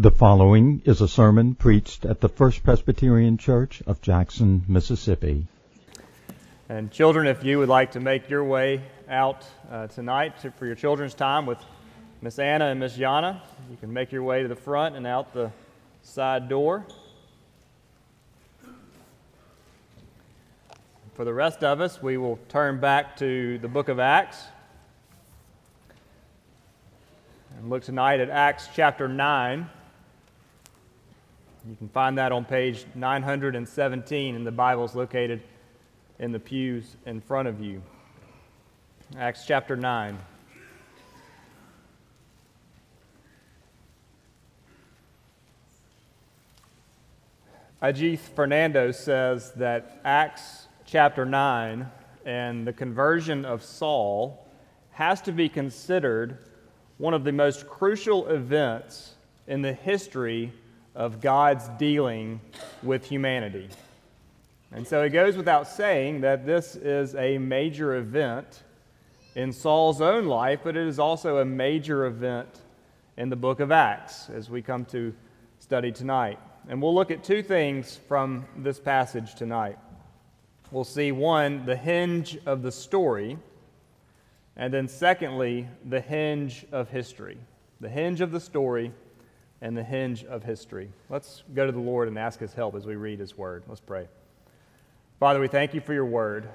The following is a sermon preached at the First Presbyterian Church of Jackson, Mississippi. And children, if you would like to make your way out uh, tonight to, for your children's time with Miss Anna and Miss Yana, you can make your way to the front and out the side door. For the rest of us, we will turn back to the book of Acts and look tonight at Acts chapter 9. You can find that on page 917 in the Bibles located in the pews in front of you. Acts chapter 9. Ajith Fernando says that Acts chapter 9 and the conversion of Saul has to be considered one of the most crucial events in the history of God's dealing with humanity. And so it goes without saying that this is a major event in Saul's own life, but it is also a major event in the book of Acts as we come to study tonight. And we'll look at two things from this passage tonight. We'll see one, the hinge of the story, and then secondly, the hinge of history. The hinge of the story and the hinge of history. Let's go to the Lord and ask His help as we read His word. Let's pray. Father, we thank you for your word.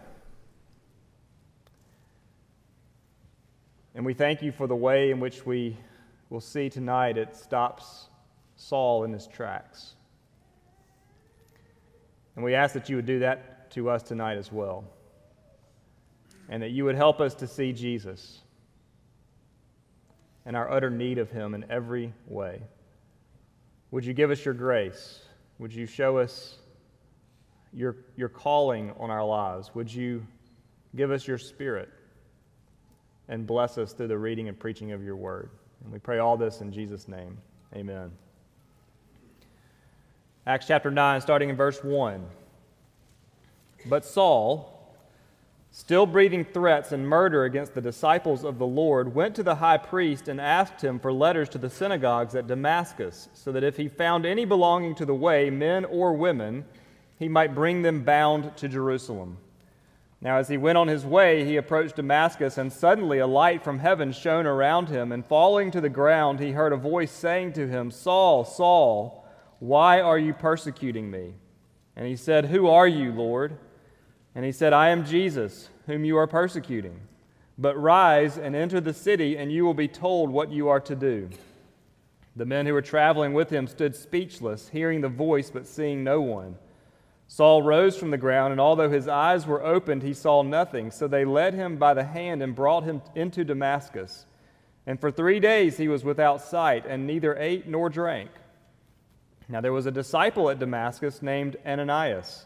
And we thank you for the way in which we will see tonight it stops Saul in his tracks. And we ask that you would do that to us tonight as well. And that you would help us to see Jesus and our utter need of him in every way. Would you give us your grace? Would you show us your, your calling on our lives? Would you give us your spirit and bless us through the reading and preaching of your word? And we pray all this in Jesus' name. Amen. Acts chapter 9, starting in verse 1. But Saul, still breathing threats and murder against the disciples of the Lord, went to the high priest and asked him for letters to the synagogues at Damascus, so that if he found any belonging to the way, men or women, he might bring them bound to Jerusalem. Now, as he went on his way, he approached Damascus, and suddenly a light from heaven shone around him, and falling to the ground, he heard a voice saying to him, Saul, Saul, why are you persecuting me? And he said, Who are you, Lord? And he said, I am Jesus, whom you are persecuting. But rise and enter the city, and you will be told what you are to do. The men who were traveling with him stood speechless, hearing the voice, but seeing no one. Saul rose from the ground, and although his eyes were opened, he saw nothing. So they led him by the hand and brought him into Damascus. And for three days he was without sight, and neither ate nor drank. Now there was a disciple at Damascus named Ananias.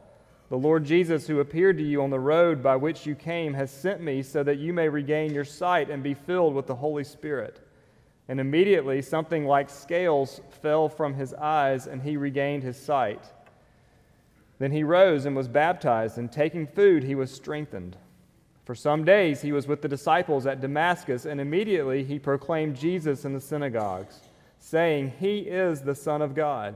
the Lord Jesus, who appeared to you on the road by which you came, has sent me so that you may regain your sight and be filled with the Holy Spirit. And immediately something like scales fell from his eyes, and he regained his sight. Then he rose and was baptized, and taking food, he was strengthened. For some days he was with the disciples at Damascus, and immediately he proclaimed Jesus in the synagogues, saying, He is the Son of God.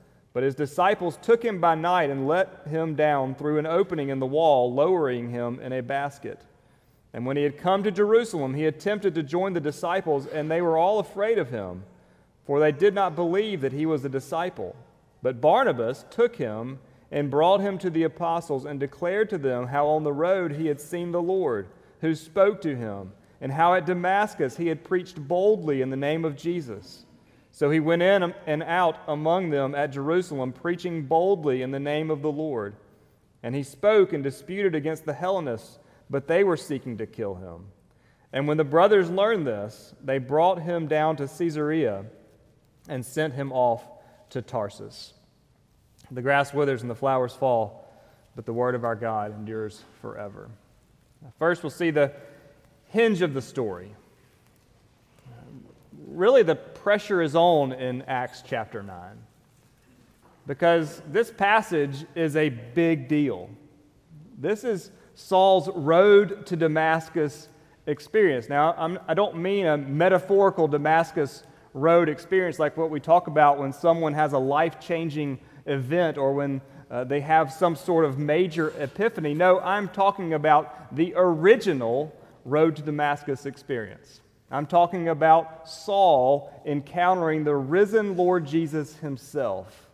But his disciples took him by night and let him down through an opening in the wall, lowering him in a basket. And when he had come to Jerusalem, he attempted to join the disciples, and they were all afraid of him for they did not believe that he was a disciple. But Barnabas took him and brought him to the apostles and declared to them how on the road he had seen the Lord, who spoke to him, and how at Damascus he had preached boldly in the name of Jesus. So he went in and out among them at Jerusalem, preaching boldly in the name of the Lord. And he spoke and disputed against the Hellenists, but they were seeking to kill him. And when the brothers learned this, they brought him down to Caesarea and sent him off to Tarsus. The grass withers and the flowers fall, but the word of our God endures forever. First, we'll see the hinge of the story. Really, the pressure is on in Acts chapter 9 because this passage is a big deal. This is Saul's road to Damascus experience. Now, I'm, I do not mean a metaphorical Damascus road experience like what we talk about when someone has a life changing event or when uh, they have some sort of major epiphany. No, I'm talking about the original road to Damascus experience. I'm talking about Saul encountering the risen Lord Jesus himself.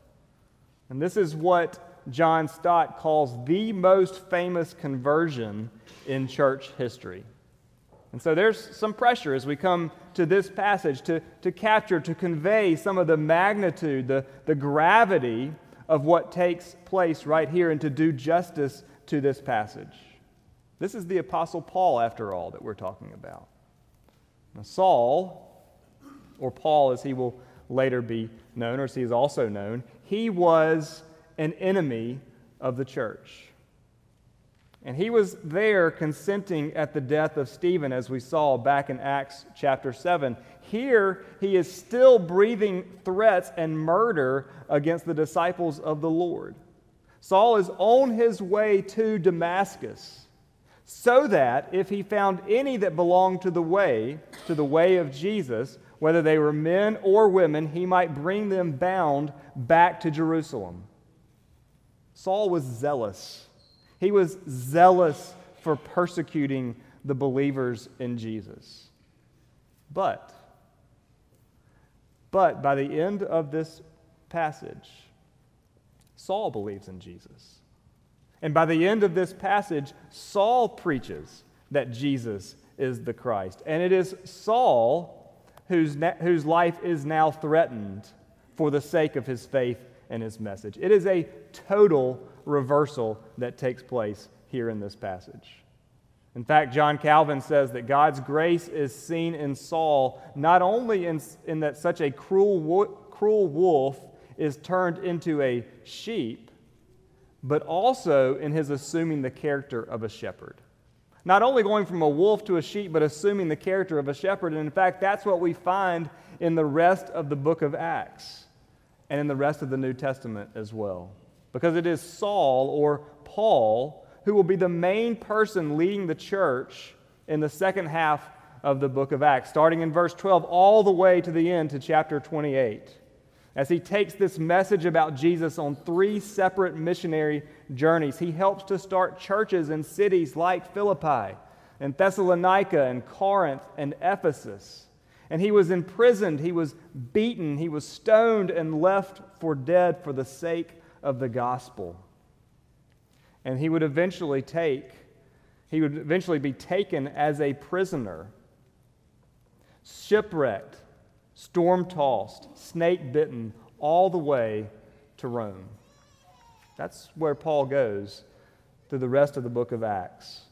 And this is what John Stott calls the most famous conversion in church history. And so there's some pressure as we come to this passage to, to capture, to convey some of the magnitude, the, the gravity of what takes place right here, and to do justice to this passage. This is the Apostle Paul, after all, that we're talking about. Now, Saul, or Paul as he will later be known, or as he is also known, he was an enemy of the church. And he was there consenting at the death of Stephen, as we saw back in Acts chapter 7. Here, he is still breathing threats and murder against the disciples of the Lord. Saul is on his way to Damascus so that if he found any that belonged to the way, to the way of Jesus, whether they were men or women, he might bring them bound back to Jerusalem. Saul was zealous he was zealous for persecuting the believers in Jesus. But, but by the end of this passage, Saul believes in Jesus. And by the end of this passage, Saul preaches that Jesus is the Christ. And it is Saul whose, whose life is now threatened for the sake of his faith and his message. It is a total reversal that takes place here in this passage. In fact, John Calvin says that God's grace is seen in Saul not only in, in that such a cruel, wo- cruel wolf is turned into a sheep, but also in his assuming the character of a shepherd. Not only going from a wolf to a sheep, but assuming the character of a shepherd. And in fact, that's what we find in the rest of the book of Acts and in the rest of the New Testament as well because it is Saul or Paul who will be the main person leading the church in the second half of the book of Acts, starting in verse 12 all the way to the end to chapter 28. As he takes this message about Jesus on three separate missionary journeys, he helps to start churches in cities like Philippi and Thessalonica and Corinth and Ephesus. And he was imprisoned, he was beaten, he was stoned and left for dead for the sake of the gospel. And he would eventually take, he would eventually be taken as a prisoner, shipwrecked, storm tossed, snake bitten, all the way to Rome. That's where Paul goes through the rest of the book of Acts.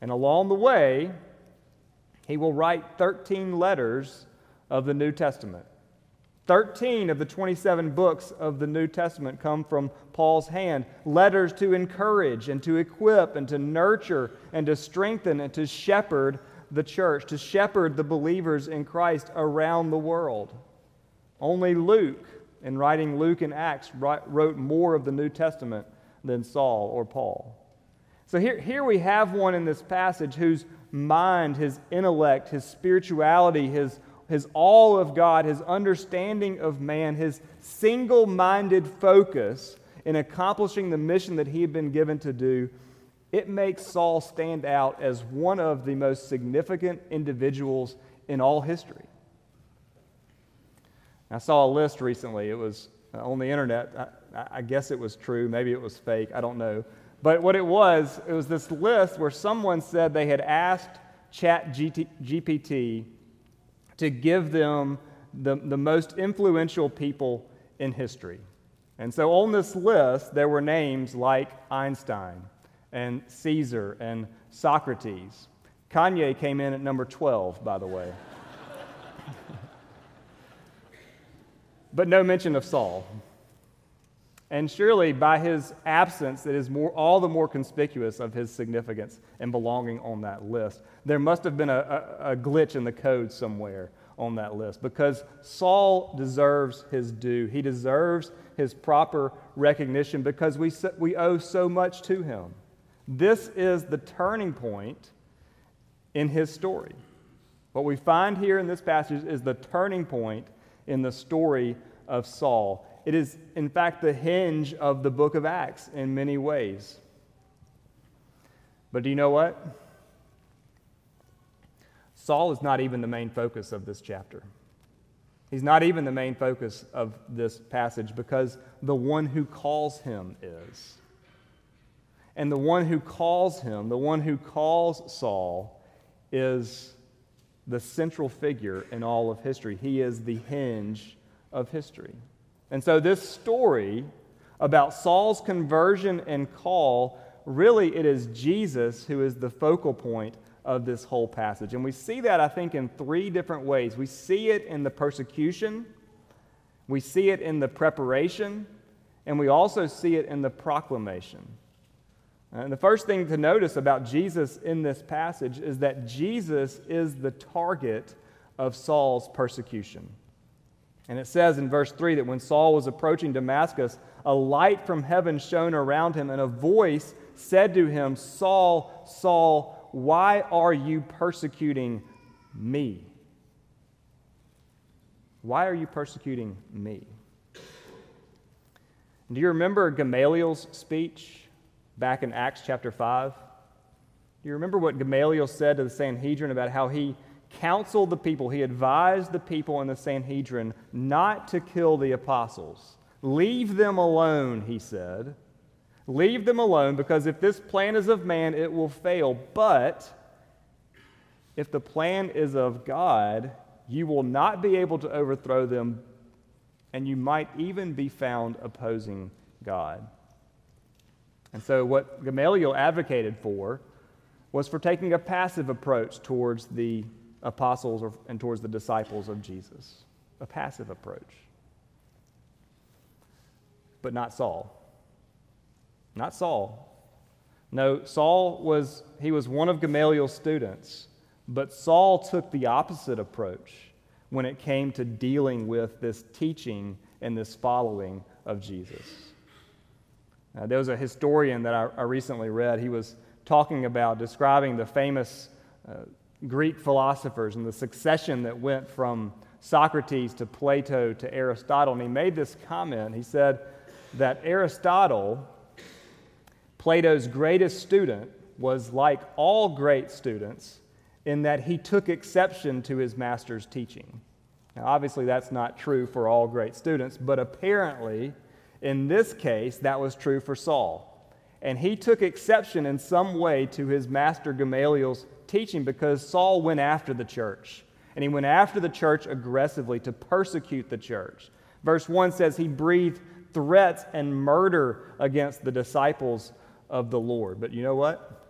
And along the way, he will write 13 letters of the New Testament. 13 of the 27 books of the New Testament come from Paul's hand. Letters to encourage and to equip and to nurture and to strengthen and to shepherd the church, to shepherd the believers in Christ around the world. Only Luke in writing Luke and Acts, wrote more of the New Testament than Saul or Paul. So here, here we have one in this passage whose mind, his intellect, his spirituality, his, his all of God, his understanding of man, his single minded focus in accomplishing the mission that he had been given to do, it makes Saul stand out as one of the most significant individuals in all history. I saw a list recently. It was uh, on the internet. I, I, guess it was true. Maybe it was fake. I don't know. But what it was, it was this list where someone said they had asked Chat GPT to give them the, the most influential people in history. And so on this list, there were names like Einstein and Caesar and Socrates. Kanye came in at number 12, by the way. but no mention of Saul. And surely by his absence, it is more, all the more conspicuous of his significance and belonging on that list. There must have been a, a, a glitch in the code somewhere on that list because Saul deserves his due. He deserves his proper recognition because we, we owe so much to him. This is the turning point in his story. What we find here in this passage is the turning point in the story of Saul. It is, in fact, the hinge of the book of Acts in many ways. But do you know what? Saul is not even the main focus of this chapter. He's not even the main focus of this passage because the one who calls him is. And the one who calls him, the one who calls Saul, is the central figure in all of history. He is the hinge of history. And so, this story about Saul's conversion and call really, it is Jesus who is the focal point of this whole passage. And we see that, I think, in three different ways. We see it in the persecution, we see it in the preparation, and we also see it in the proclamation. Uh, and the first thing to notice about Jesus in this passage is that Jesus is the target of Saul's persecution. And it says in verse 3 that when Saul was approaching Damascus, a light from heaven shone around him, and a voice said to him, Saul, Saul, why are you persecuting me? Why are you persecuting me? Do you remember Gamaliel's speech back in Acts chapter 5? Do you remember what Gamaliel said to the Sanhedrin about how he counseled the people, he advised the people in the Sanhedrin not to kill the apostles. Leave them alone, he said. Leave them alone because if this plan is of man, it will fail. But if the plan is of God, you will not be able to overthrow them, and you might even be found opposing God. And so, what Gamaliel advocated for was for taking a passive approach towards the apostles or, and towards the disciples of Jesus. A passive approach. But not Saul. Not Saul. No, Saul was, he was one of Gamaliel's students, but Saul took the opposite approach when it came to dealing with this teaching and this following of Jesus. Uh, there was a historian that I, I, recently read. He was talking about describing the famous uh, Greek philosophers and the succession that went from Socrates to Plato to Aristotle. And he made this comment. He said that Aristotle, Plato's greatest student, was like all great students in that he took exception to his master's teaching. Now, obviously, that's not true for all great students, but apparently, in this case, that was true for Saul. And he took exception in some way to his master Gamaliel's teaching because Saul went after the church. And he went after the church aggressively to persecute the church. Verse 1 says he breathed threats and murder against the disciples of the Lord. But you know what?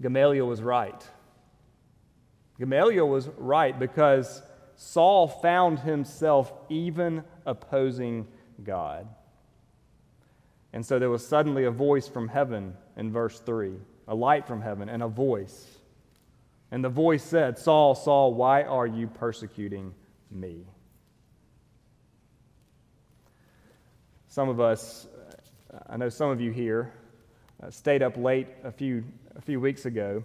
Gamaliel was right. Gamaliel was right because Saul found himself even opposing God. And so there was suddenly a voice from heaven in verse 3 a light from heaven, and a voice. And the voice said, Saul, Saul, why are you persecuting me? some of us, I know some of you here, uh, stayed up late a few, a few weeks ago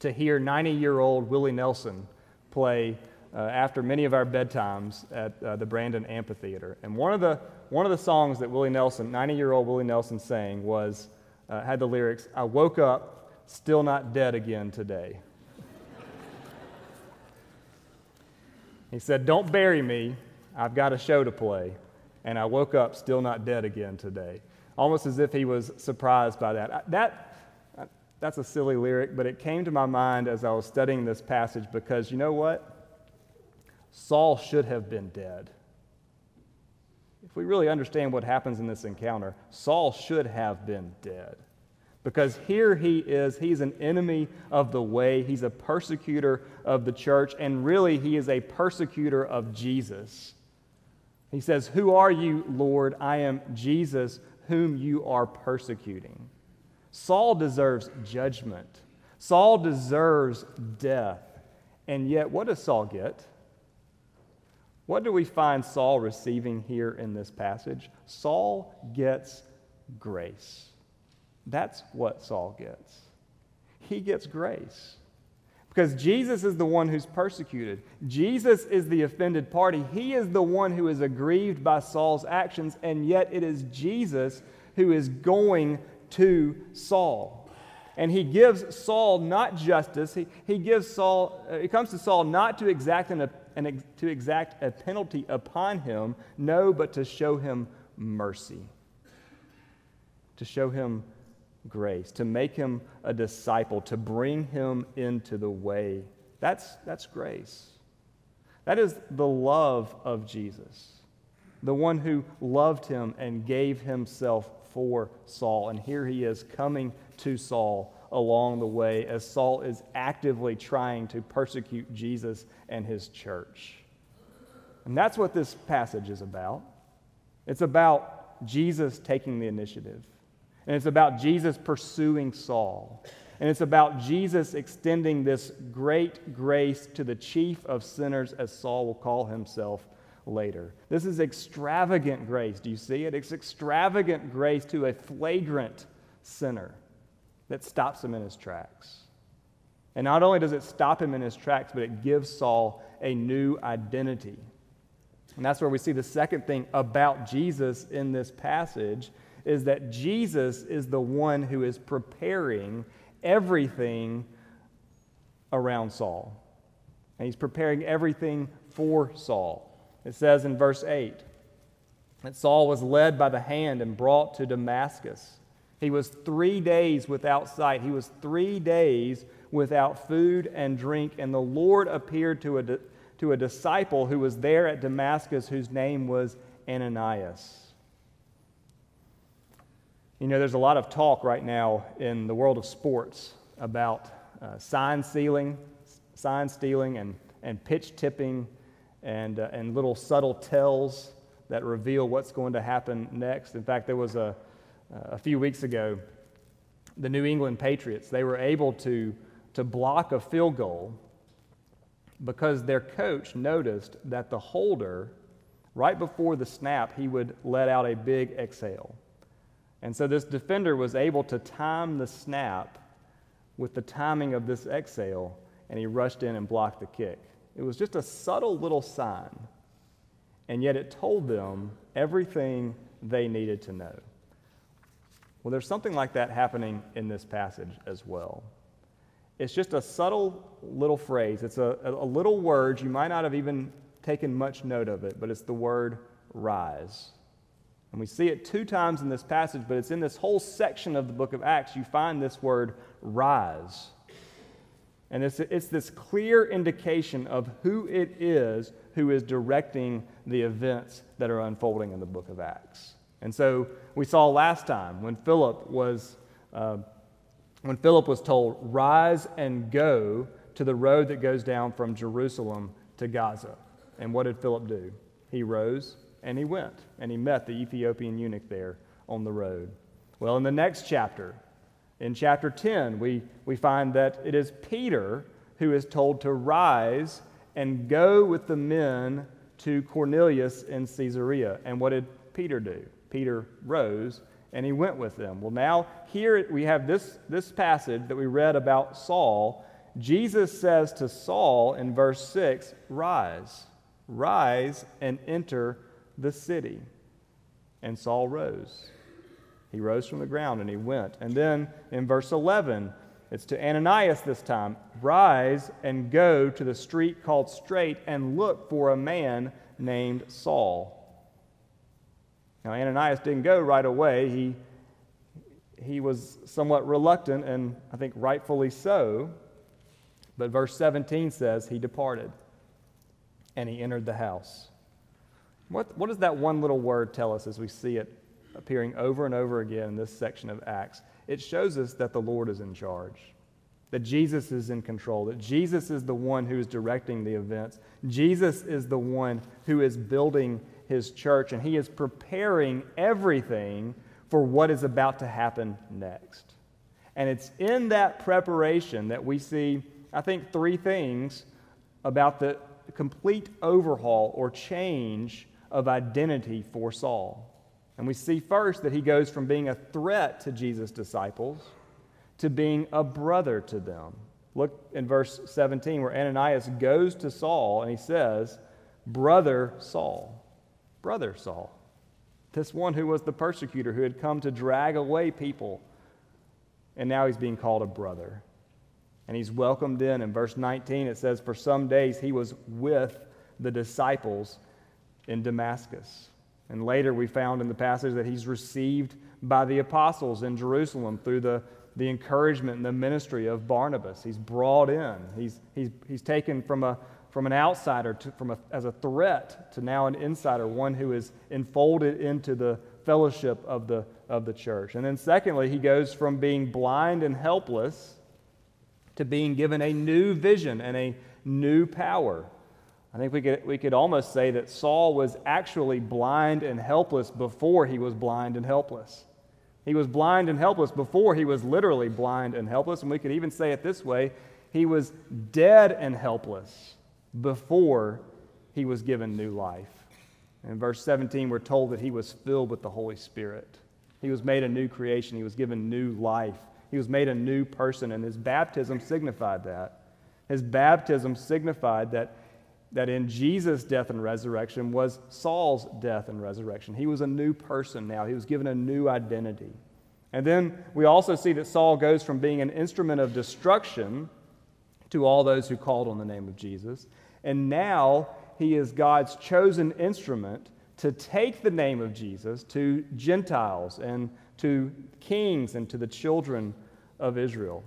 to hear 90 year old Willie Nelson play uh, after many of our bedtimes at uh, the Brandon Amphitheater. And one of the, one of the songs that Willie Nelson, 90 year old Willie Nelson, sang was, uh, had the lyrics, I woke up still not dead again today. he said, Don't bury me, I've got a show to play. And I woke up still not dead again today. Almost as if he was surprised by that. That that's a silly lyric, but it came to my mind as I was studying this passage because you know what? Saul should have been dead. If we really understand what happens in this encounter, Saul should have been dead. Because here he is, he's an enemy of the way, he's a persecutor of the church, and really he is a persecutor of Jesus. He says, Who are you, Lord? I am Jesus, whom you are persecuting. Saul deserves judgment. Saul deserves death. And yet, what does Saul get? What do we find Saul receiving here in this passage? Saul gets grace. That's what Saul gets. He gets grace. Because Jesus is the one who's persecuted. Jesus is the offended party. He is the one who is aggrieved by Saul's actions, and yet it is Jesus who is going to Saul. And he gives Saul not justice, he, he gives Saul, uh, it comes to Saul not to exact, an, an, to exact a penalty upon him, no, but to show him mercy, to show him grace, to make him a disciple, to bring him into the way. That's, that's grace. That is the love of Jesus, the one who loved him and gave himself for Saul. And here he is coming to Saul along the way as Saul is actively trying to persecute Jesus and his church. And that's what this passage is about. It's about Jesus taking the initiative, and it's about Jesus pursuing Saul. And it's about Jesus extending this great grace to the chief of sinners, as Saul will call himself later. This is extravagant grace. Do you see it? It's extravagant grace to a flagrant sinner that stops him in his tracks. And not only does it stop him in his tracks, but it gives Saul a new identity. And that's where we see the second thing about Jesus in this passage is that Jesus is the one who is preparing everything around Saul. And he's preparing everything for Saul. It says in verse 8 that Saul was led by the hand and brought to Damascus. He was three days without sight. He was three days without food and drink, and the Lord appeared to a, to a disciple who was there at Damascus whose name was Ananias. You know, there's a lot of talk right now in the world of sports about uh, sign stealing, sign stealing, and, and pitch tipping and, uh, and little subtle tells that reveal what's going to happen next. In fact, there was a, a few weeks ago, the New England Patriots, they were able to, to block a field goal because their coach noticed that the holder, right before the snap, he would let out a big exhale. And so this defender was able to time the snap with the timing of this exhale, and he rushed in and blocked the kick. It was just a subtle little sign, and yet it told them everything they needed to know. Well, there's something like that happening in this passage as well. It's just a subtle little phrase. It's a, a little word. You might not have even taken much note of it, but it's the word rise. And we see it two times in this passage, but it's in this whole section of the book of Acts. You find this word rise. And it's, it's this clear indication of who it is who is directing the events that are unfolding in the book of Acts. And so we saw last time when Philip was, uh, when Philip was told, rise and go to the road that goes down from Jerusalem to Gaza. And what did Philip do? He rose and he went and he met the Ethiopian eunuch there on the road. Well, in the next chapter, in chapter 10, we, we find that it is Peter who is told to rise and go with the men to Cornelius in Caesarea. And what did Peter do? Peter rose and he went with them. Well, now here we have this, this passage that we read about Saul. Jesus says to Saul in verse 6 Rise, rise and enter the city. And Saul rose. He rose from the ground and he went. And then in verse 11, it's to Ananias this time Rise and go to the street called Straight and look for a man named Saul. Now, Ananias didn't go right away. He, he was somewhat reluctant, and I think rightfully so. But verse 17 says he departed and he entered the house. What, what does that one little word tell us as we see it appearing over and over again in this section of Acts? It shows us that the Lord is in charge, that Jesus is in control, that Jesus is the one who is directing the events. Jesus is the one who is building his church, and he is preparing everything for what is about to happen next. And it's in that preparation that we see, I think, three things about the complete overhaul or change of identity for Saul. And we see first that he goes from being a threat to Jesus' disciples to being a brother to them. Look in verse 17 where Ananias goes to Saul and he says, Brother Saul brother Saul, this one who was the persecutor who had come to drag away people. And now he's being called a brother. And he's welcomed in. In verse 19, it says, For some days he was with the disciples in Damascus. And later we found in the passage that he's received by the apostles in Jerusalem through the, the encouragement and the ministry of Barnabas. He's brought in, he's, he's, he's taken from a, from an outsider to, from a, as a threat to now an insider, one who is enfolded into the fellowship of the, of the church. And then, secondly, he goes from being blind and helpless to being given a new vision and a new power. I think we could, we could almost say that Saul was actually blind and helpless before he was blind and helpless. He was blind and helpless before he was literally blind and helpless. And we could even say it this way he was dead and helpless before he was given new life. In verse 17, we're told that he was filled with the Holy Spirit. He was made a new creation. He was given new life. He was made a new person, and his baptism signified that. His baptism signified that, that in Jesus' death and resurrection was Saul's death and resurrection. He was a new person now, he was given a new identity. And then we also see that Saul goes from being an instrument of destruction to all those who called on the name of Jesus. And now he is God's chosen instrument to take the name of Jesus to Gentiles and to kings and to the children of Israel.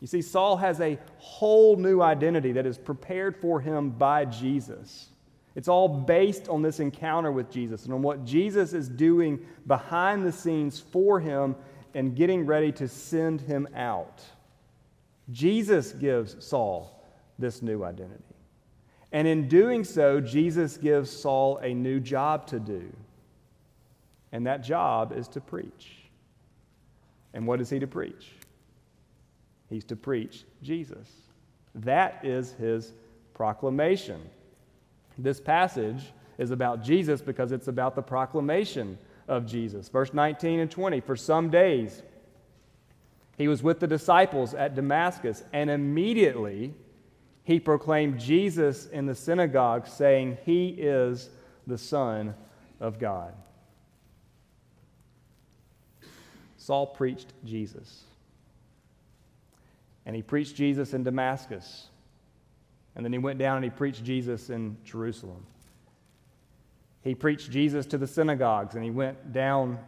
You see, Saul has a whole new identity that is prepared for him by Jesus. It's all based on this encounter with Jesus and on what Jesus is doing behind the scenes for him and getting ready to send him out. Jesus gives Saul this new identity. And in doing so, Jesus gives Saul a new job to do. And that job is to preach. And what is he to preach? He's to preach Jesus. That is his proclamation. This passage is about Jesus because it's about the proclamation of Jesus. Verse 19 and 20 For some days he was with the disciples at Damascus, and immediately he proclaimed Jesus in the synagogue, saying, He is the Son of God. Saul preached Jesus. And he preached Jesus in Damascus. And then he went down and he preached Jesus in Jerusalem. He preached Jesus to the synagogues and he went down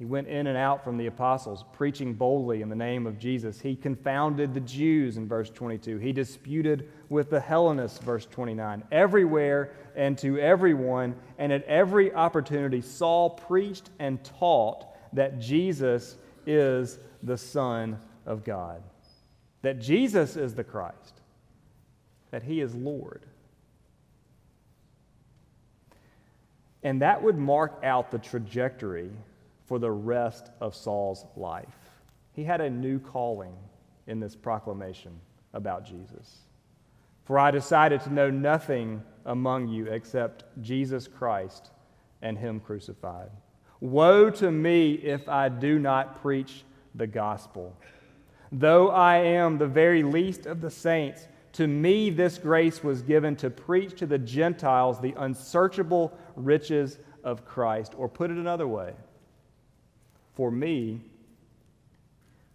he went in and out from the apostles, preaching boldly in the name of Jesus. He confounded the Jews in verse 22. He disputed with the Hellenists, verse 29. Everywhere and to everyone, and at every opportunity, Saul preached and taught that Jesus is the Son of God, that Jesus is the Christ, that he is Lord. And that would mark out the trajectory for the rest of Saul's life. He had a new calling in this proclamation about Jesus. For I decided to know nothing among you except Jesus Christ and Him crucified. Woe to me if I do not preach the gospel. Though I am the very least of the saints, to me this grace was given to preach to the Gentiles the unsearchable riches of Christ. Or put it another way, for me,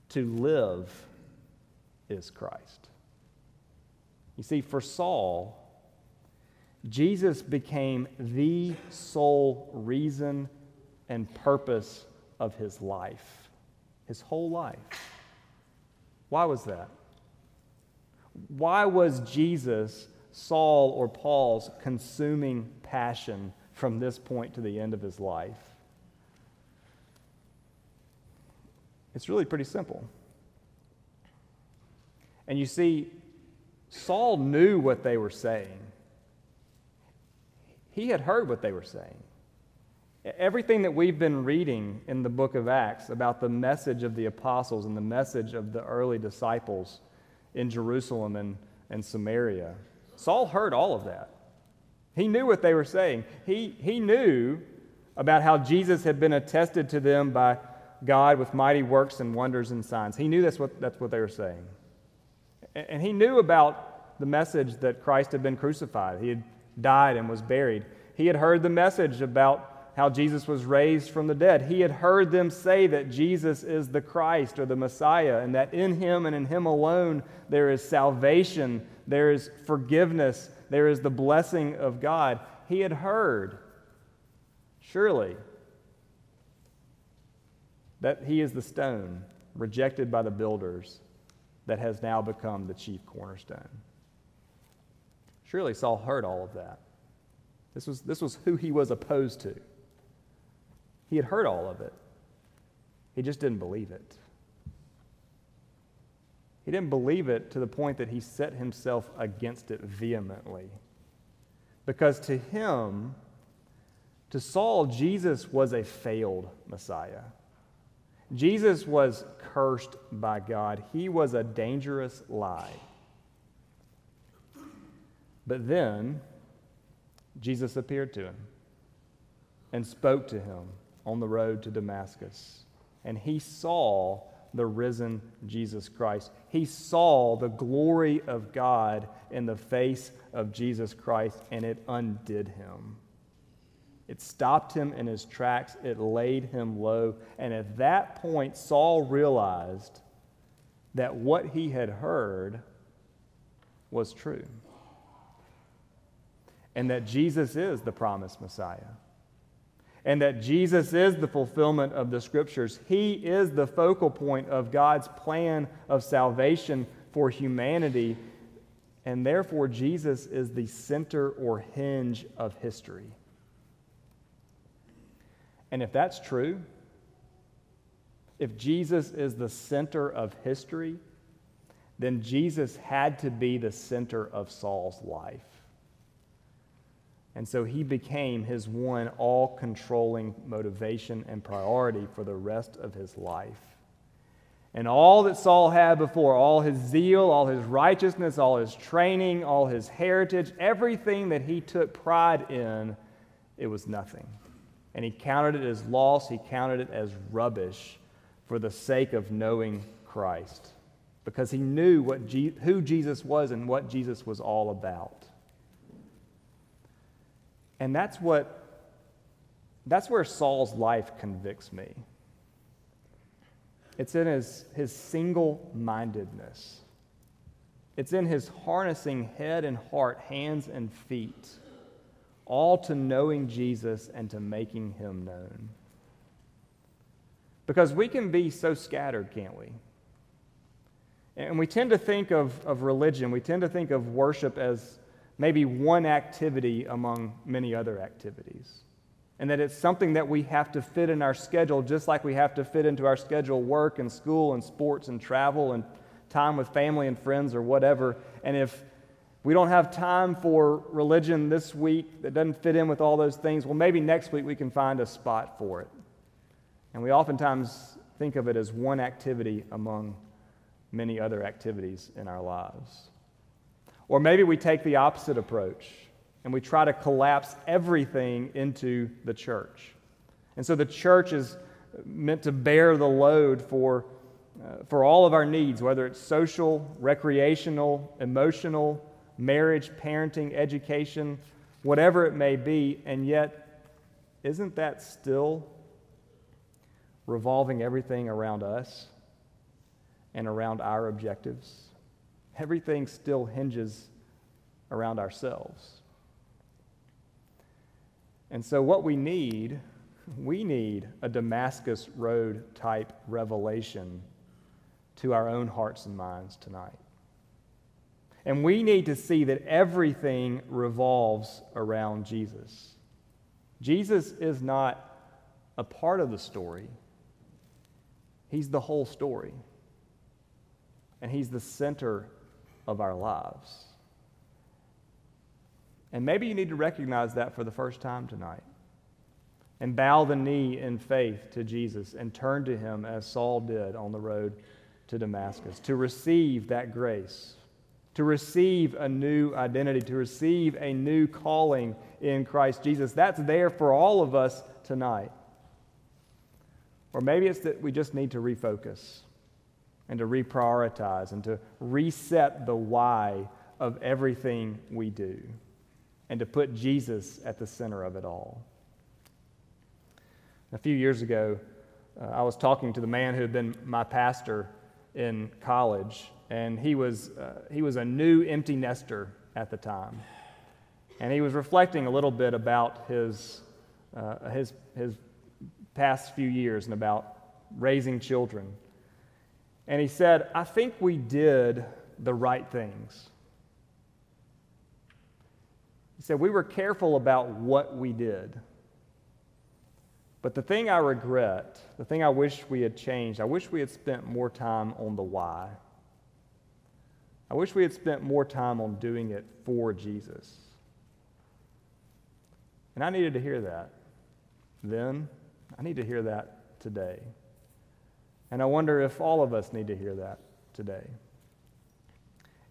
to live is Christ. You see, for Saul, Jesus became the sole reason and purpose of his life, his whole life. Why was that? Why was Jesus Saul or Paul's consuming passion from this point to the end of his life? It's really pretty simple. And you see, Saul knew what they were saying. He had heard what they were saying. Everything that we've been reading in the book of Acts about the message of the apostles and the message of the early disciples in Jerusalem and, and Samaria, Saul heard all of that. He knew what they were saying. He, he knew about how Jesus had been attested to them by God with mighty works and wonders and signs. He knew that's what, that's what they were saying. And, and he knew about the message that Christ had been crucified, he had died and was buried. He had heard the message about how Jesus was raised from the dead. He had heard them say that Jesus is the Christ or the Messiah, and that in him and in him alone there is salvation, there is forgiveness, there is the blessing of God. He had heard, surely, that he is the stone rejected by the builders that has now become the chief cornerstone. Surely Saul heard all of that. This was, this was who he was opposed to. He had heard all of it, he just didn't believe it. He didn't believe it to the point that he set himself against it vehemently. Because to him, to Saul, Jesus was a failed Messiah. Jesus was cursed by God. He was a dangerous lie. But then, Jesus appeared to him and spoke to him on the road to Damascus. And he saw the risen Jesus Christ. He saw the glory of God in the face of Jesus Christ, and it undid him. It stopped him in his tracks, it laid him low. And at that point, Saul realized that what he had heard was true, and that Jesus is the promised Messiah and that Jesus is the fulfillment of the scriptures. He is the focal point of God's plan of salvation for humanity, and therefore Jesus is the center or hinge of history. And if that's true, if Jesus is the center of history, then Jesus had to be the center of Saul's life. And so he became his one all controlling motivation and priority for the rest of his life. And all that Saul had before, all his zeal, all his righteousness, all his training, all his heritage, everything that he took pride in, it was nothing. And he counted it as loss, he counted it as rubbish for the sake of knowing Christ. Because he knew what who Jesus was and what Jesus was all about. And that's what that's where Saul's life convicts me. It's in his, his single mindedness. It's in his harnessing head and heart, hands and feet, all to knowing Jesus and to making him known. Because we can be so scattered, can't we? And we tend to think of, of religion, we tend to think of worship as maybe one activity among many other activities. And that it's something that we have to fit in our schedule, just like we have to fit into our schedule work and school and sports and travel and time with family and friends or whatever. And if we don't have time for religion this week that doesn't fit in with all those things, well, maybe next week we can find a spot for it. And we oftentimes think of it as one activity among many other activities in our lives. Or maybe we take the opposite approach. and we try to collapse everything into the church. And so the church is meant to bear the load for, uh, for all of our needs, whether it's social, recreational, emotional, marriage, parenting, education, whatever it may be. And yet, isn't that still revolving everything around us and around our objectives? Everything still hinges around ourselves. And so, what we need, we need a Damascus Road type revelation to our own hearts and minds tonight. And we need to see that everything revolves around Jesus. Jesus is not a part of the story, He's the whole story. And He's the center of our lives. And maybe you need to recognize that for the first time tonight. And bow the knee in faith to Jesus and turn to Him as Saul did on the road to Damascus to receive that grace to receive a new identity, to receive a new calling in Christ Jesus. That's there for all of us tonight. Or maybe it's that we just need to refocus and to reprioritize and to reset the why of everything we do and to put Jesus at the center of it all. A few years ago, uh, I was talking to the man who had been my pastor in college, and he was, uh, he was a new empty nester at the time. And he was reflecting a little bit about his, uh, his, his past few years and about raising children. And he said, I think we did the right things. He said, We were careful about what we did. But the thing I regret, the thing I wish we had changed, I wish we had spent more time on the why. I wish we had spent more time on doing it for Jesus. And I needed to hear that then. I need to hear that today. And I wonder if all of us need to hear that today.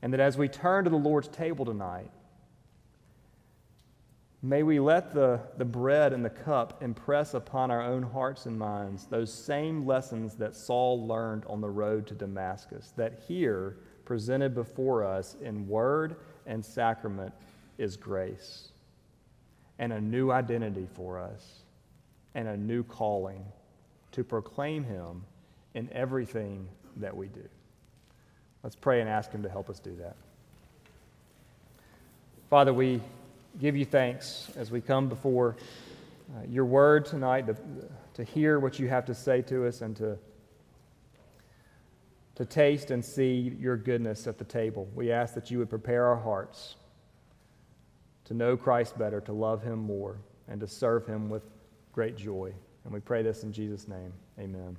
And that as we turn to the Lord's table tonight, may we let the, the bread and the cup impress upon our own hearts and minds those same lessons that Saul learned on the road to Damascus, that here, presented before us in word and sacrament is grace and a new identity for us and a new calling to proclaim Him in everything that we do. Let's pray and ask Him to help us do that. Father, we give you thanks as we come before uh, your word tonight to, to hear what you have to say to us and to to taste and see your goodness at the table. We ask that you would prepare our hearts to know Christ better, to love him more, and to serve him with great joy. And we pray this in Jesus' name. Amen.